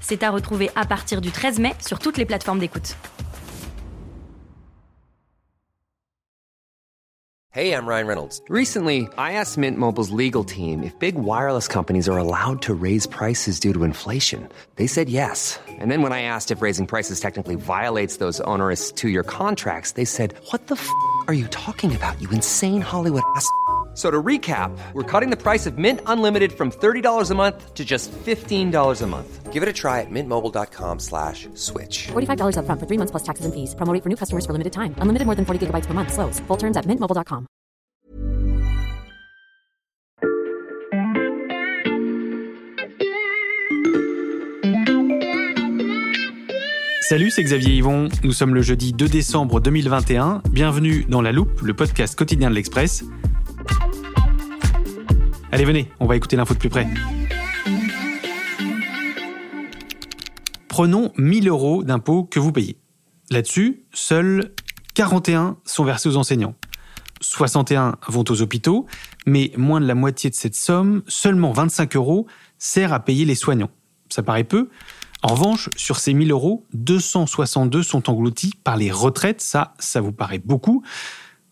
C'est à retrouver à partir du 13 mai sur toutes les plateformes d'écoute. Hey, I'm Ryan Reynolds. Recently, I asked Mint Mobile's legal team if big wireless companies are allowed to raise prices due to inflation. They said yes. And then when I asked if raising prices technically violates those onerous two year contracts, they said, What the f are you talking about, you insane Hollywood ass? So to recap, we're cutting the price of Mint Unlimited from $30 a month to just $15 a month. Give it a try at mintmobile.com slash switch. $45 up front for three months plus taxes and fees. Promo rate for new customers for limited time. Unlimited more than 40 gigabytes per month. Slows. Full terms at mintmobile.com. Salut, c'est Xavier Yvon. Nous sommes le jeudi 2 décembre 2021. Bienvenue dans La Loupe, le podcast quotidien de l'Express. Allez, venez, on va écouter l'info de plus près. Prenons 1000 euros d'impôts que vous payez. Là-dessus, seuls 41 sont versés aux enseignants. 61 vont aux hôpitaux, mais moins de la moitié de cette somme, seulement 25 euros, sert à payer les soignants. Ça paraît peu. En revanche, sur ces 1000 euros, 262 sont engloutis par les retraites. Ça, ça vous paraît beaucoup.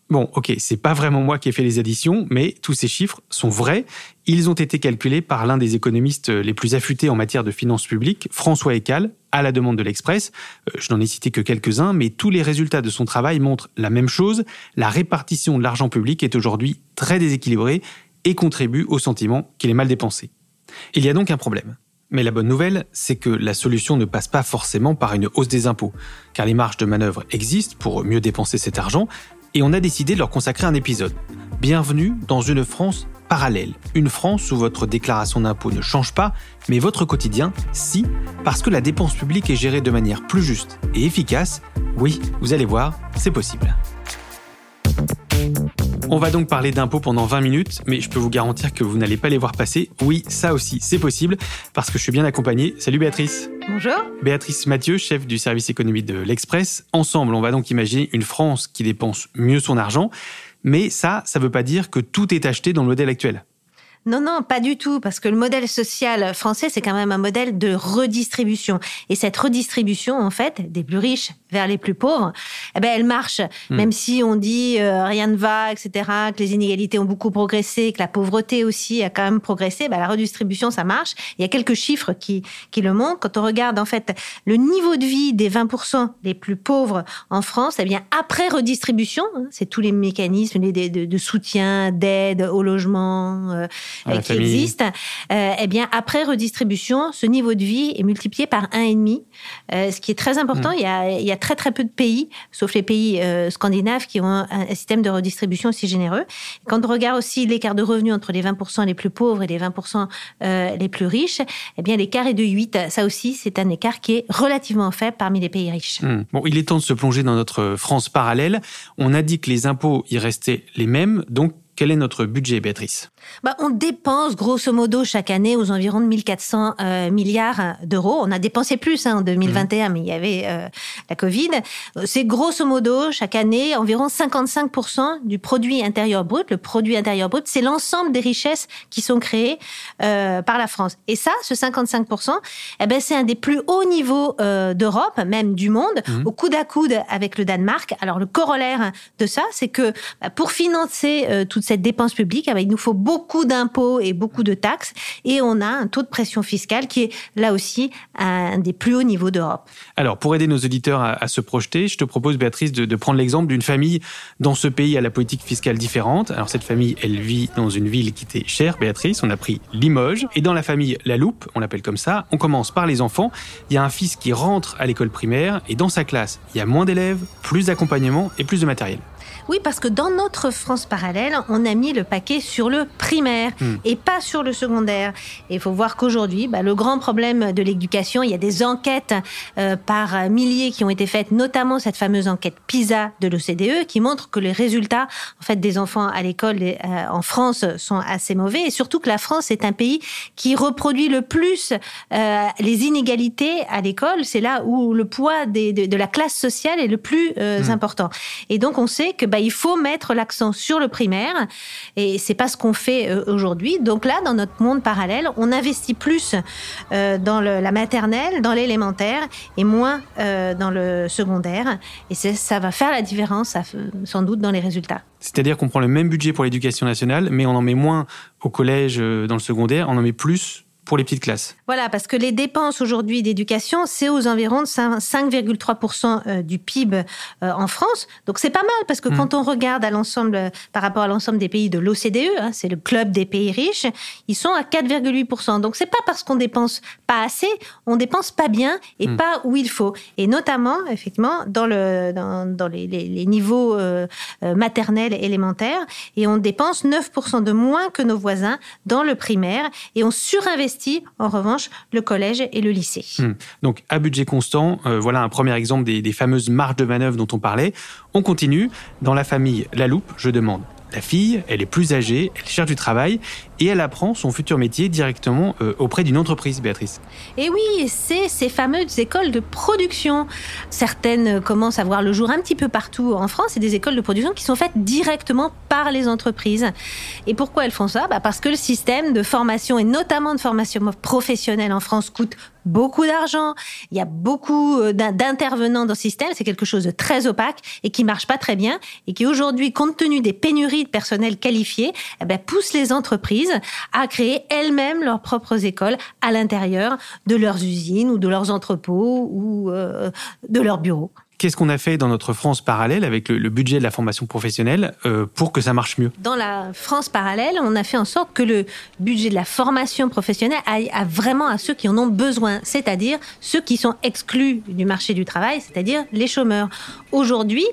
Bon, ok, c'est pas vraiment moi qui ai fait les additions, mais tous ces chiffres sont vrais. Ils ont été calculés par l'un des économistes les plus affûtés en matière de finances publiques, François Ecal, à la demande de l'Express. Euh, je n'en ai cité que quelques-uns, mais tous les résultats de son travail montrent la même chose. La répartition de l'argent public est aujourd'hui très déséquilibrée et contribue au sentiment qu'il est mal dépensé. Il y a donc un problème. Mais la bonne nouvelle, c'est que la solution ne passe pas forcément par une hausse des impôts, car les marges de manœuvre existent pour mieux dépenser cet argent, et on a décidé de leur consacrer un épisode. Bienvenue dans une France parallèle, une France où votre déclaration d'impôt ne change pas, mais votre quotidien, si, parce que la dépense publique est gérée de manière plus juste et efficace. Oui, vous allez voir, c'est possible. On va donc parler d'impôts pendant 20 minutes, mais je peux vous garantir que vous n'allez pas les voir passer. Oui, ça aussi, c'est possible, parce que je suis bien accompagné. Salut Béatrice. Bonjour. Béatrice Mathieu, chef du service économique de l'Express. Ensemble, on va donc imaginer une France qui dépense mieux son argent. Mais ça, ça ne veut pas dire que tout est acheté dans le modèle actuel. Non, non, pas du tout, parce que le modèle social français, c'est quand même un modèle de redistribution. Et cette redistribution, en fait, des plus riches vers les plus pauvres, eh ben, elle marche. Hmm. Même si on dit euh, rien ne va, etc., que les inégalités ont beaucoup progressé, que la pauvreté aussi a quand même progressé, ben, la redistribution, ça marche. Il y a quelques chiffres qui, qui le montrent. Quand on regarde, en fait, le niveau de vie des 20% les plus pauvres en France, eh bien, après redistribution, hein, c'est tous les mécanismes de, de, de soutien, d'aide au logement, euh, euh, qui existe, euh, eh bien après redistribution, ce niveau de vie est multiplié par un et demi, euh, ce qui est très important. Mm. Il, y a, il, y a, très très peu de pays, sauf les pays scandinaves, qui ont un, système de redistribution aussi généreux. Quand on regarde aussi l'écart de revenus entre les 20% les plus pauvres et les 20% les plus riches, eh bien l'écart est de 8. Ça aussi, c'est un écart qui est relativement faible parmi les pays riches. Mm. Bon, il est temps de se plonger dans notre France parallèle. On a dit que les impôts y restaient les mêmes, donc quel est notre budget, Béatrice? Bah, On dépense grosso modo chaque année aux environs de 1400 euh, milliards d'euros. On a dépensé plus hein, en 2021, mmh. mais il y avait euh, la Covid. C'est grosso modo chaque année environ 55% du produit intérieur brut. Le produit intérieur brut, c'est l'ensemble des richesses qui sont créées euh, par la France. Et ça, ce 55%, eh ben, c'est un des plus hauts niveaux d'Europe, même du monde, mmh. au coude à coude avec le Danemark. Alors le corollaire de ça, c'est que bah, pour financer toutes cette dépense publique, eh ben, il nous faut beaucoup d'impôts et beaucoup de taxes, et on a un taux de pression fiscale qui est là aussi un des plus hauts niveaux d'Europe. Alors, pour aider nos auditeurs à, se projeter, je te propose, Béatrice, de, prendre l'exemple d'une famille dans ce pays à la politique fiscale différente. Alors, cette famille, elle vit dans une ville qui était chère, Béatrice, on a pris Limoges, et dans la famille La Loupe, on l'appelle comme ça, on commence par les enfants. Il y a un fils qui rentre à l'école primaire, et dans sa classe, il y a moins d'élèves, plus d'accompagnement et plus de matériel. Oui, parce que dans notre France parallèle, on a mis le paquet sur le primaire Hmm. et pas sur le secondaire. Et il faut voir qu'aujourd'hui, bah, le grand problème de l'éducation, il y a des enquêtes euh, par milliers qui ont été faites, notamment cette fameuse enquête PISA de l'OCDE, qui montre que les résultats en fait des enfants à l'école euh, en France sont assez mauvais, et surtout que la France est un pays qui reproduit le plus euh, les inégalités à l'école. C'est là où le poids des- de, de la classe sociale est le plus Hmm. important. Et donc on sait que bah, il faut mettre l'accent sur le primaire, et c'est pas ce qu'on fait euh, aujourd'hui. Donc là, dans notre monde parallèle, on investit plus euh, dans la maternelle, dans l'élémentaire, et moins euh, dans le secondaire. Et ça va faire la différence, sans doute, dans les résultats. C'est-à-dire qu'on prend le même budget pour l'éducation nationale, mais on en met moins au collège, dans le secondaire, on en met plus pour les petites classes. Voilà, parce que les dépenses aujourd'hui d'éducation, c'est aux environs de 5 5,3% euh, du PIB euh, en France. Donc c'est pas mal, parce que Mm. quand on regarde à l'ensemble, euh, par rapport à l'ensemble des pays de l'OCDE, hein, c'est le club des pays riches, ils sont à 4,8%. Donc c'est pas parce qu'on dépense pas assez, on dépense pas bien et Mm. pas où il faut. Et notamment, effectivement, dans, le, dans, dans les, les- les niveaux euh, maternels et élémentaires. Et on dépense 9% de moins que nos voisins dans le primaire. Et on surinvestit, en revanche, le collège et le lycée. Hmm. Donc, à budget constant, euh, voilà un premier exemple des, des fameuses marges de manœuvre dont on parlait. On continue. Dans la famille La Loupe, je demande. La fille, elle est plus âgée, elle cherche du travail et elle apprend son futur métier directement euh, auprès d'une entreprise, Béatrice. Et oui, c'est ces fameuses écoles de production. Certaines commencent à voir le jour un petit peu partout en France. C'est des écoles de production qui sont faites directement par les entreprises. Et pourquoi elles font ça? Bah Parce que le système de formation, et notamment de formation professionnelle en France, coûte beaucoup d'argent. Il y a beaucoup euh, d'in- d'intervenants dans ce système. C'est quelque chose de très opaque et qui marche pas très bien et qui aujourd'hui, compte tenu des pénuries de personnel qualifié, eh ben, pousse les entreprises à créer elles-mêmes leurs propres écoles à l'intérieur de leurs usines ou de leurs entrepôts ou euh, de leurs bureaux. Qu'est-ce qu'on a fait dans notre France parallèle avec le, budget de la formation professionnelle euh, pour que ça marche mieux? Dans la France parallèle, on a fait en sorte que le budget de la formation professionnelle aille à vraiment à ceux qui en ont besoin, c'est-à-dire ceux qui sont exclus du marché du travail, c'est-à-dire les chômeurs. Aujourd'hui,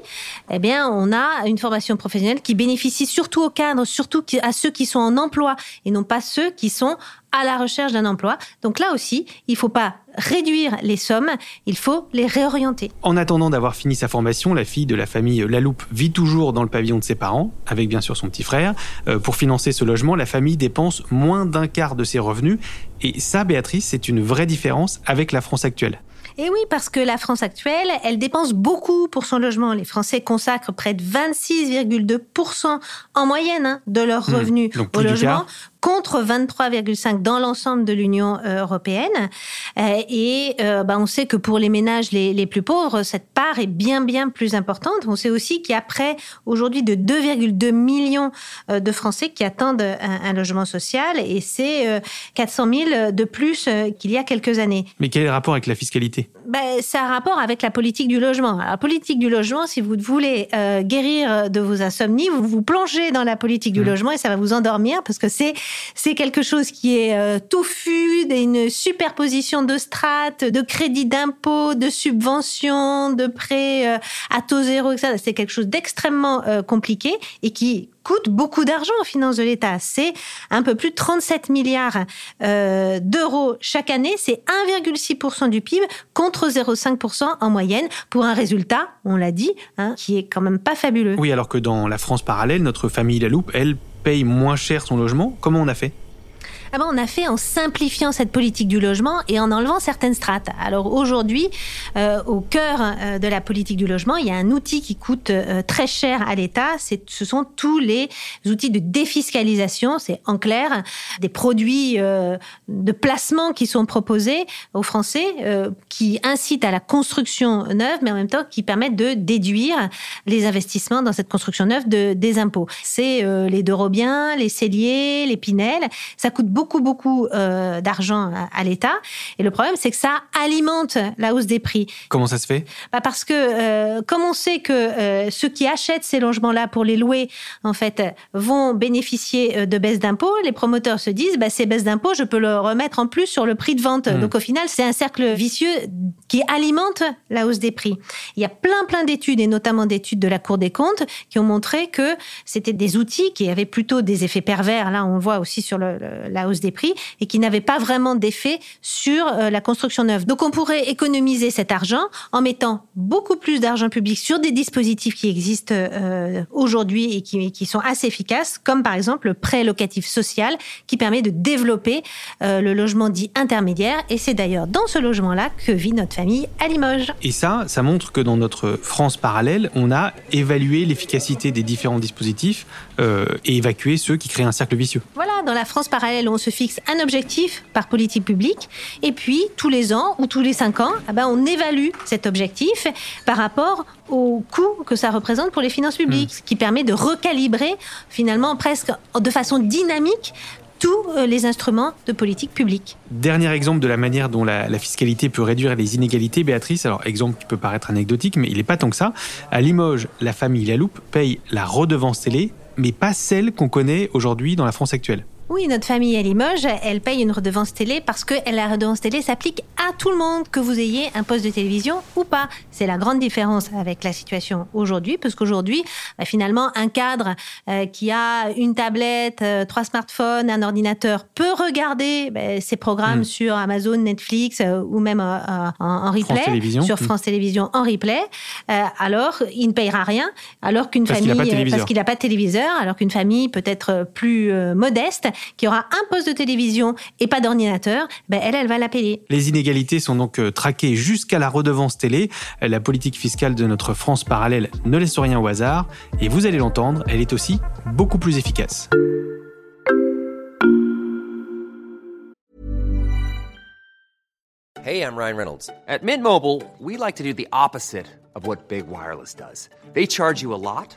eh bien, on a une formation professionnelle qui bénéficie surtout aux cadres, surtout à ceux qui sont en emploi et non pas ceux qui sont à la recherche d'un emploi. Donc là aussi, il ne faut pas réduire les sommes, il faut les réorienter. En attendant d'avoir fini sa formation, la fille de la famille Laloupe vit toujours dans le pavillon de ses parents, avec bien sûr son petit frère. Euh, pour financer ce logement, la famille dépense moins d'un quart de ses revenus. Et ça, Béatrice, c'est une vraie différence avec la France actuelle. Et oui, parce que la France actuelle, elle dépense beaucoup pour son logement. Les Français consacrent près de 26,2% en moyenne hein, de leurs Mmh, revenus au logement. Contre 23,5% dans l'ensemble de l'Union euh, européenne. Euh, et euh, bah, on sait que pour les ménages les, les plus pauvres, cette part est bien, bien plus importante. On sait aussi qu'il y a près aujourd'hui de 2,2 millions de Français qui attendent un, un logement social et c'est euh, 400 000 de plus qu'il y a quelques années. Mais quel est le rapport avec la fiscalité? Ben, ça a rapport avec la politique du logement. Alors, la politique du logement, si vous voulez euh, guérir de vos insomnies, vous vous plongez dans la politique du Mmh. logement et ça va vous endormir parce que c'est c'est quelque chose qui est euh, touffu, une superposition de strates, de crédits d'impôt, de subventions, de prêts euh, à taux zéro, etc. C'est quelque chose d'extrêmement euh, compliqué et qui coûte beaucoup d'argent aux finances de l'État. C'est un peu plus de 37 milliards euh, d'euros chaque année. C'est 1,6% du PIB contre 0,5% en moyenne pour un résultat, on l'a dit, hein, qui est quand même pas fabuleux. Oui, alors que dans la France parallèle, notre famille Laloupe, elle paye moins cher son logement. Comment on a fait? Ah ben, on a fait en simplifiant cette politique du logement et en enlevant certaines strates. Alors aujourd'hui, euh, au cœur euh, de la politique du logement, il y a un outil qui coûte euh, très cher à l'État. Ce sont tous les outils de défiscalisation. C'est en clair des produits de placement qui sont proposés aux Français, qui incitent à la construction neuve, mais en même temps qui permettent de déduire les investissements dans cette construction neuve de, des impôts. C'est les Dorobiens, les Celliers, les Pinel. Ça coûte beaucoup, beaucoup euh, d'argent à, à l'État. Et le problème, c'est que ça alimente la hausse des prix. Comment ça se fait? Bah parce que euh, comme on sait que euh, ceux qui achètent ces logements-là pour les louer, en fait, vont bénéficier euh, de baisses d'impôts, les promoteurs se disent, bah, ces baisses d'impôts, je peux le remettre en plus sur le prix de vente. Mmh. Donc au final, c'est un cercle vicieux qui alimentent la hausse des prix. Il y a plein plein d'études et notamment d'études de la Cour des comptes qui ont montré que c'était des outils qui avaient plutôt des effets pervers. Là, on le voit aussi sur le, la hausse des prix et qui n'avaient pas vraiment d'effet sur euh, la construction neuve. Donc, on pourrait économiser cet argent en mettant beaucoup plus d'argent public sur des dispositifs qui existent euh, aujourd'hui et qui, qui, sont assez efficaces, comme par exemple le prêt locatif social qui permet de développer euh, le logement dit intermédiaire. Et c'est d'ailleurs dans ce logement-là que vit notre famille à Limoges. Et ça, ça montre que dans notre France parallèle, on a évalué l'efficacité des différents dispositifs euh, et évacué ceux qui créent un cercle vicieux. Voilà, dans la France parallèle, on se fixe un objectif par politique publique, et puis tous les ans ou tous les cinq ans, eh ben, on évalue cet objectif par rapport au coût que ça représente pour les finances publiques, ce qui permet de recalibrer finalement presque de façon dynamique tous euh, les instruments de politique publique. Dernier exemple de la manière dont la, la, fiscalité peut réduire les inégalités, Béatrice. Alors, exemple qui peut paraître anecdotique, mais il n'est pas tant que ça. À Limoges, la famille Laloupe paye la redevance télé, mais pas celle qu'on connaît aujourd'hui dans la France actuelle. Oui, notre famille à Limoges, elle paye une redevance télé parce que la redevance télé s'applique à tout le monde, que vous ayez un poste de télévision ou pas. C'est la grande différence avec la situation aujourd'hui, parce qu'aujourd'hui, bah, finalement, un cadre euh, qui a une tablette, euh, trois smartphones, un ordinateur peut regarder bah, ses programmes mmh. sur Amazon, Netflix euh, ou même en, en, replay, sur France mmh. Télévisions en replay. alors, il ne payera rien, alors qu'une famille, parce qu'il n'a pas de téléviseur, alors qu'une famille peut être plus modeste qui aura un poste de télévision et pas d'ordinateur, ben elle, elle va la payer. Les inégalités sont donc euh, traquées jusqu'à la redevance télé. La politique fiscale de notre France parallèle ne laisse rien au hasard. Et vous allez l'entendre, elle est aussi beaucoup plus efficace. Hey, I'm Ryan Reynolds. At Mint Mobile, we like to do the opposite of what Big Wireless does. They charge you a lot.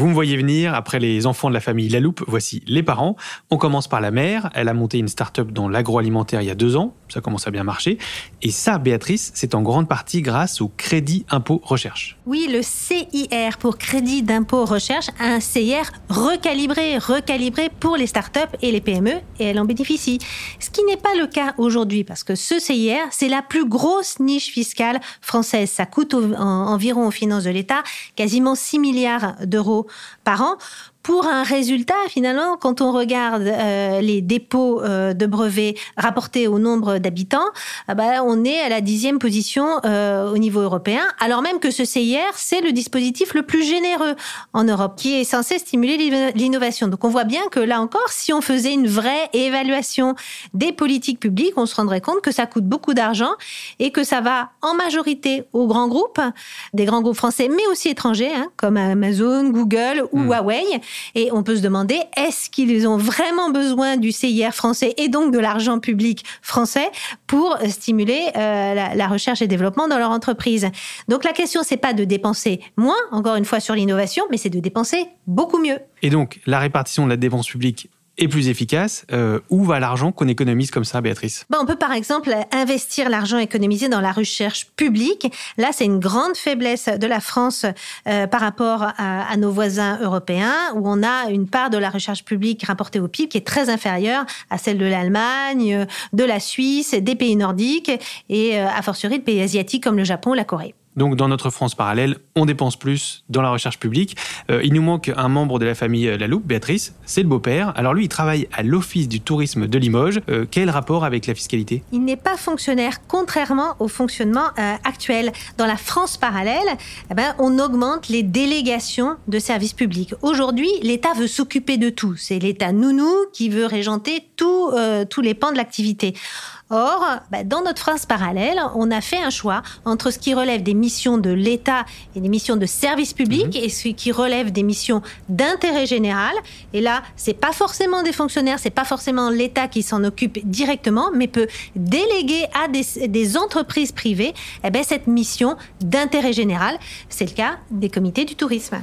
Vous me voyez venir, après les enfants de la famille Laloupe, voici les parents. On commence par la mère, elle a monté une start-up dans l'agroalimentaire il y a deux ans, ça commence à bien marcher. Et ça, Béatrice, c'est en grande partie grâce au crédit impôt recherche. Oui, le CIR pour crédit d'impôt recherche, un CIR recalibré, recalibré pour les start-up et les PME, et elle en bénéficie. Ce qui n'est pas le cas aujourd'hui, parce que ce CIR, c'est la plus grosse niche fiscale française. Ça coûte environ aux finances de l'État quasiment 6 milliards d'euros par an pour un résultat, finalement, quand on regarde euh, les dépôts euh, de brevets rapportés au nombre d'habitants, ah bah, on est à la dixième position euh, au niveau européen, alors même que ce CIR, c'est le dispositif le plus généreux en Europe, qui est censé stimuler l'innovation. Donc on voit bien que là encore, si on faisait une vraie évaluation des politiques publiques, on se rendrait compte que ça coûte beaucoup d'argent et que ça va en majorité aux grands groupes, des grands groupes français, mais aussi étrangers, hein, comme Amazon, Google ou hmm. Huawei et on peut se demander, est-ce qu'ils ont vraiment besoin du CIR français et donc de l'argent public français pour stimuler euh, la, la, recherche et développement dans leur entreprise? Donc la question, c'est pas de dépenser moins, encore une fois sur l'innovation, mais c'est de dépenser beaucoup mieux. Et donc la répartition de la dépense publique et plus efficace. Euh, où va l'argent qu'on économise comme ça, Béatrice? Bah, On peut par exemple investir l'argent économisé dans la recherche publique. Là, c'est une grande faiblesse de la France euh, par rapport à, à, nos voisins européens, où on a une part de la recherche publique rapportée au PIB qui est très inférieure à celle de l'Allemagne, de la Suisse, des pays nordiques et euh, a fortiori de pays asiatiques comme le Japon ou la Corée. Donc dans notre France parallèle, on dépense plus dans la recherche publique. Euh, il nous manque un membre de la famille La Loupe, Béatrice, c'est le beau-père. Alors lui, il travaille à l'Office du tourisme de Limoges. Euh, quel rapport avec la fiscalité? Il n'est pas fonctionnaire, contrairement au fonctionnement euh, actuel. Dans la France parallèle, eh ben, on augmente les délégations de services publics. Aujourd'hui, l'État veut s'occuper de tout. C'est l'État nounou qui veut régenter tous les pans de l'activité. Or, bah, dans notre France parallèle, on a fait un choix entre ce qui relève des missions de l'État et des missions de service public et ce qui relève des missions d'intérêt général. Et là, c'est pas forcément des fonctionnaires, c'est pas forcément l'État qui s'en occupe directement, mais peut déléguer à des, des entreprises privées eh ben, cette mission d'intérêt général. C'est le cas des comités du tourisme.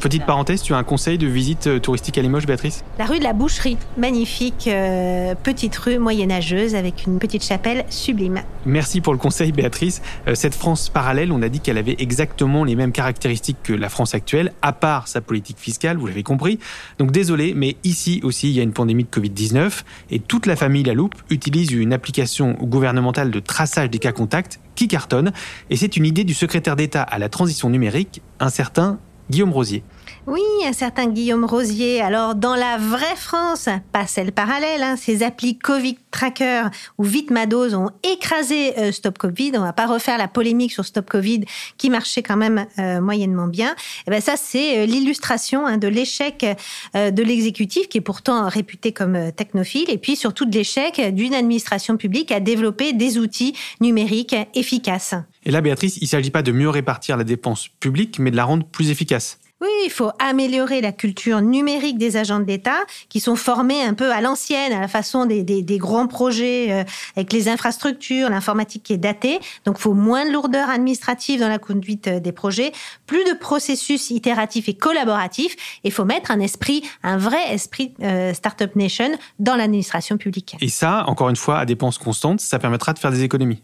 Petite parenthèse, tu as un conseil de visite euh, touristique à Limoges, Béatrice? La rue de la Boucherie, magnifique euh, petite rue moyenâgeuse avec une petite chapelle sublime. Merci pour le conseil, Béatrice. Euh, cette France parallèle, on a dit qu'elle avait exactement les mêmes caractéristiques que la France actuelle, à part sa politique fiscale, vous l'avez compris. Donc désolé, mais ici aussi, il y a une pandémie de Covid-19 et toute la famille La Loupe utilise une application gouvernementale de traçage des cas contacts qui cartonne. Et c'est une idée du secrétaire d'État à la transition numérique, un certain Guillaume Rosier. Oui, un certain Guillaume Rosier. Alors, dans la vraie France, pas celle parallèle, hein, ces applis Covid Tracker ou Vite Ma Dose ont écrasé euh, Stop Covid. On va pas refaire la polémique sur Stop Covid qui marchait quand même euh, moyennement bien. Et eh ben ça, c'est euh, l'illustration hein, de l'échec de l'exécutif qui est pourtant réputé comme technophile et puis surtout de l'échec d'une administration publique à développer des outils numériques efficaces. Et là, Béatrice, il ne s'agit pas de mieux répartir la dépense publique, mais de la rendre plus efficace. Oui, il faut améliorer la culture numérique des agents de l'État qui sont formés un peu à l'ancienne, à la façon des, grands projets euh, avec les infrastructures, l'informatique qui est datée. Donc, il faut moins de lourdeur administrative dans la conduite euh, des projets, plus de processus itératifs et collaboratifs. Il faut mettre un esprit, un vrai esprit euh, Startup Nation dans l'administration publique. Et ça, encore une fois, à dépenses constantes, ça permettra de faire des économies.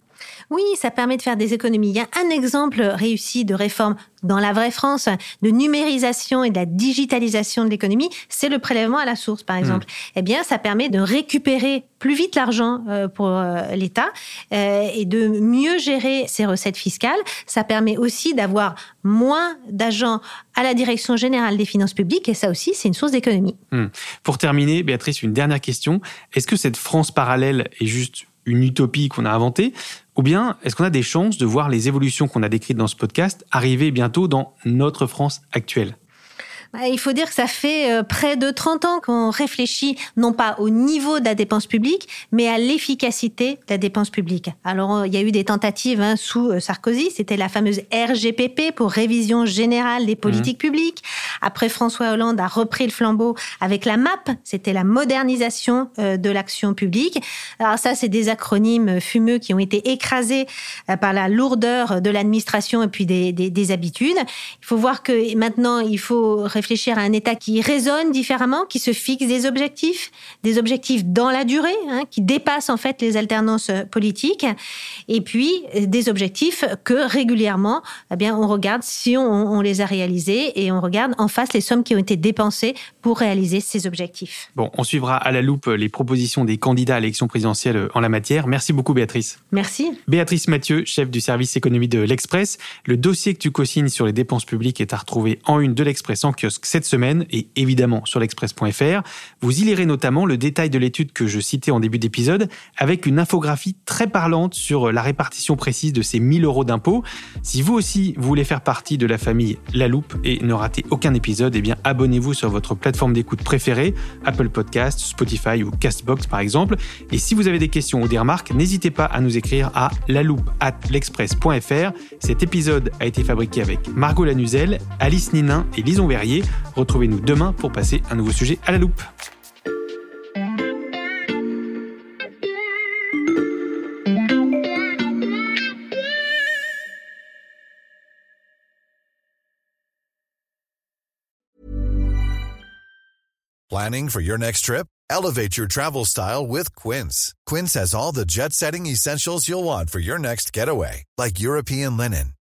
Oui, ça permet de faire des économies. Il y a un exemple réussi de réforme dans la vraie France de numérisation et de la digitalisation de l'économie, c'est le prélèvement à la source, par exemple. Mm. Eh bien, ça permet de récupérer plus vite l'argent euh, pour euh, l'État euh, et de mieux gérer ses recettes fiscales. Ça permet aussi d'avoir moins d'agents à la direction générale des finances publiques et ça aussi, c'est une source d'économie. Mm. Pour terminer, Béatrice, une dernière question. Est-ce que cette France parallèle est juste une utopie qu'on a inventée? Ou bien est-ce qu'on a des chances de voir les évolutions qu'on a décrites dans ce podcast arriver bientôt dans notre France actuelle? Bah, il faut dire que ça fait euh, près de 30 ans qu'on réfléchit non pas au niveau de la dépense publique, mais à l'efficacité de la dépense publique. Alors, euh, il y a eu des tentatives hein, sous euh, Sarkozy, c'était la fameuse RGPP pour révision générale des politiques mmh. publiques. Après, François Hollande a repris le flambeau avec la MAP, c'était la modernisation de l'action publique. Alors ça, c'est des acronymes fumeux qui ont été écrasés par la lourdeur de l'administration et puis des, des, des habitudes. Il faut voir que maintenant, il faut réfléchir à un État qui raisonne différemment, qui se fixe des objectifs, des objectifs dans la durée, hein, qui dépassent en fait les alternances politiques, et puis des objectifs que régulièrement, eh bien, on regarde si on, les a réalisés et on regarde en face les sommes qui ont été dépensées pour réaliser ces objectifs. Bon, on suivra à la loupe les propositions des candidats à l'élection présidentielle en la matière. Merci beaucoup, Béatrice. Merci. Béatrice Mathieu, chef du service économie de l'Express. Le dossier que tu co-signes sur les dépenses publiques est à retrouver en une de l'Express en kiosque cette semaine et évidemment sur l'express.fr. Vous y lirez notamment le détail de l'étude que je citais en début d'épisode avec une infographie très parlante sur la répartition précise de ces 1000 euros d'impôts. Si vous aussi voulez faire partie de la famille La Loupe et ne rater aucun épisode, eh bien abonnez-vous sur votre plateforme d'écoute préférée, Apple Podcast, Spotify ou Castbox par exemple. Et si vous avez des questions ou des remarques, n'hésitez pas à nous écrire à l'express.fr. Cet épisode a été fabriqué avec Margot Lanuzel, Alice Ninin et Lison Verrier. Retrouvez-nous demain pour passer un nouveau sujet à la loupe. Planning for your next trip? Elevate your travel style with Quince. Quince has all the jet setting essentials you'll want for your next getaway, like European linen